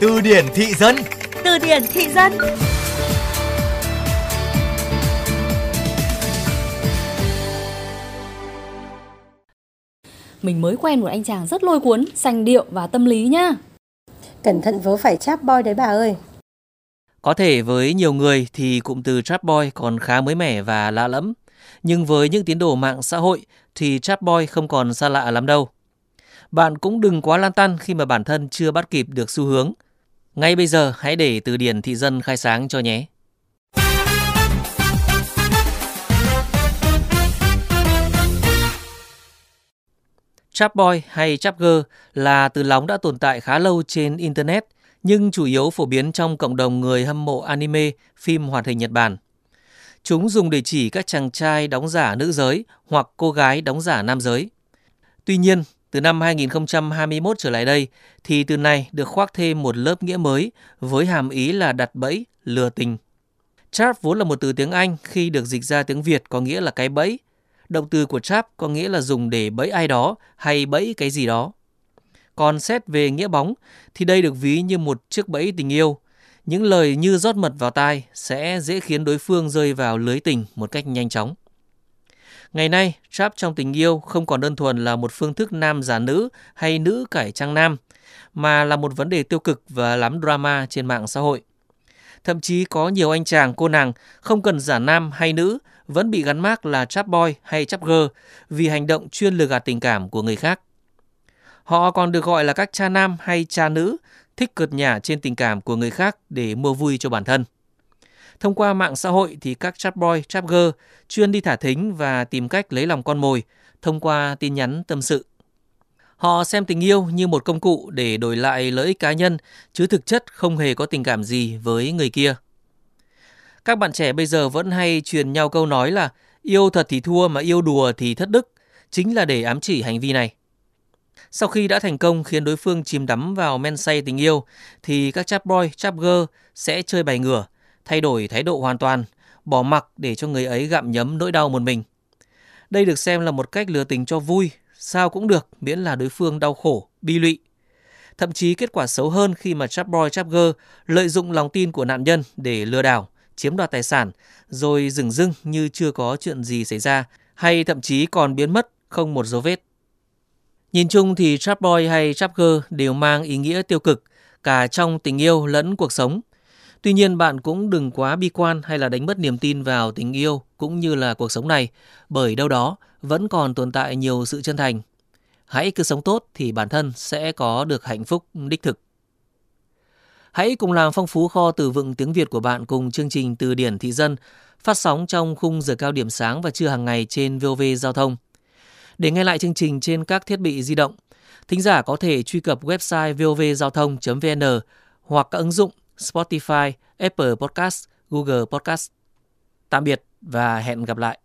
Từ điển thị dân Từ điển thị dân Mình mới quen một anh chàng rất lôi cuốn, sành điệu và tâm lý nhá. Cẩn thận vớ phải chap boy đấy bà ơi. Có thể với nhiều người thì cụm từ trap boy còn khá mới mẻ và lạ lẫm. Nhưng với những tiến đồ mạng xã hội thì trap boy không còn xa lạ lắm đâu. Bạn cũng đừng quá lan tăn khi mà bản thân chưa bắt kịp được xu hướng. Ngay bây giờ hãy để từ điển thị dân khai sáng cho nhé. Chapboy hay trap girl là từ lóng đã tồn tại khá lâu trên Internet, nhưng chủ yếu phổ biến trong cộng đồng người hâm mộ anime, phim hoạt hình Nhật Bản. Chúng dùng để chỉ các chàng trai đóng giả nữ giới hoặc cô gái đóng giả nam giới. Tuy nhiên, từ năm 2021 trở lại đây thì từ này được khoác thêm một lớp nghĩa mới với hàm ý là đặt bẫy, lừa tình. Trap vốn là một từ tiếng Anh khi được dịch ra tiếng Việt có nghĩa là cái bẫy. Động từ của trap có nghĩa là dùng để bẫy ai đó hay bẫy cái gì đó. Còn xét về nghĩa bóng thì đây được ví như một chiếc bẫy tình yêu. Những lời như rót mật vào tai sẽ dễ khiến đối phương rơi vào lưới tình một cách nhanh chóng. Ngày nay, trap trong tình yêu không còn đơn thuần là một phương thức nam giả nữ hay nữ cải trang nam, mà là một vấn đề tiêu cực và lắm drama trên mạng xã hội. Thậm chí có nhiều anh chàng cô nàng không cần giả nam hay nữ vẫn bị gắn mác là trap boy hay trap girl vì hành động chuyên lừa gạt tình cảm của người khác. Họ còn được gọi là các cha nam hay cha nữ thích cợt nhả trên tình cảm của người khác để mua vui cho bản thân. Thông qua mạng xã hội thì các chatboy, boy, girl chuyên đi thả thính và tìm cách lấy lòng con mồi thông qua tin nhắn tâm sự. Họ xem tình yêu như một công cụ để đổi lại lợi ích cá nhân, chứ thực chất không hề có tình cảm gì với người kia. Các bạn trẻ bây giờ vẫn hay truyền nhau câu nói là yêu thật thì thua mà yêu đùa thì thất đức, chính là để ám chỉ hành vi này. Sau khi đã thành công khiến đối phương chìm đắm vào men say tình yêu, thì các chap boy, chap girl sẽ chơi bài ngửa, thay đổi thái độ hoàn toàn, bỏ mặc để cho người ấy gặm nhấm nỗi đau một mình. Đây được xem là một cách lừa tình cho vui, sao cũng được miễn là đối phương đau khổ, bi lụy. Thậm chí kết quả xấu hơn khi mà chapboy boy, girl lợi dụng lòng tin của nạn nhân để lừa đảo, chiếm đoạt tài sản, rồi dừng dưng như chưa có chuyện gì xảy ra, hay thậm chí còn biến mất không một dấu vết. Nhìn chung thì trap boy hay trap girl đều mang ý nghĩa tiêu cực cả trong tình yêu lẫn cuộc sống. Tuy nhiên bạn cũng đừng quá bi quan hay là đánh mất niềm tin vào tình yêu cũng như là cuộc sống này, bởi đâu đó vẫn còn tồn tại nhiều sự chân thành. Hãy cứ sống tốt thì bản thân sẽ có được hạnh phúc đích thực. Hãy cùng làm phong phú kho từ vựng tiếng Việt của bạn cùng chương trình Từ điển thị dân phát sóng trong khung giờ cao điểm sáng và trưa hàng ngày trên VOV Giao thông. Để nghe lại chương trình trên các thiết bị di động, thính giả có thể truy cập website vovgiao thông.vn hoặc các ứng dụng Spotify, Apple Podcast, Google Podcast. Tạm biệt và hẹn gặp lại.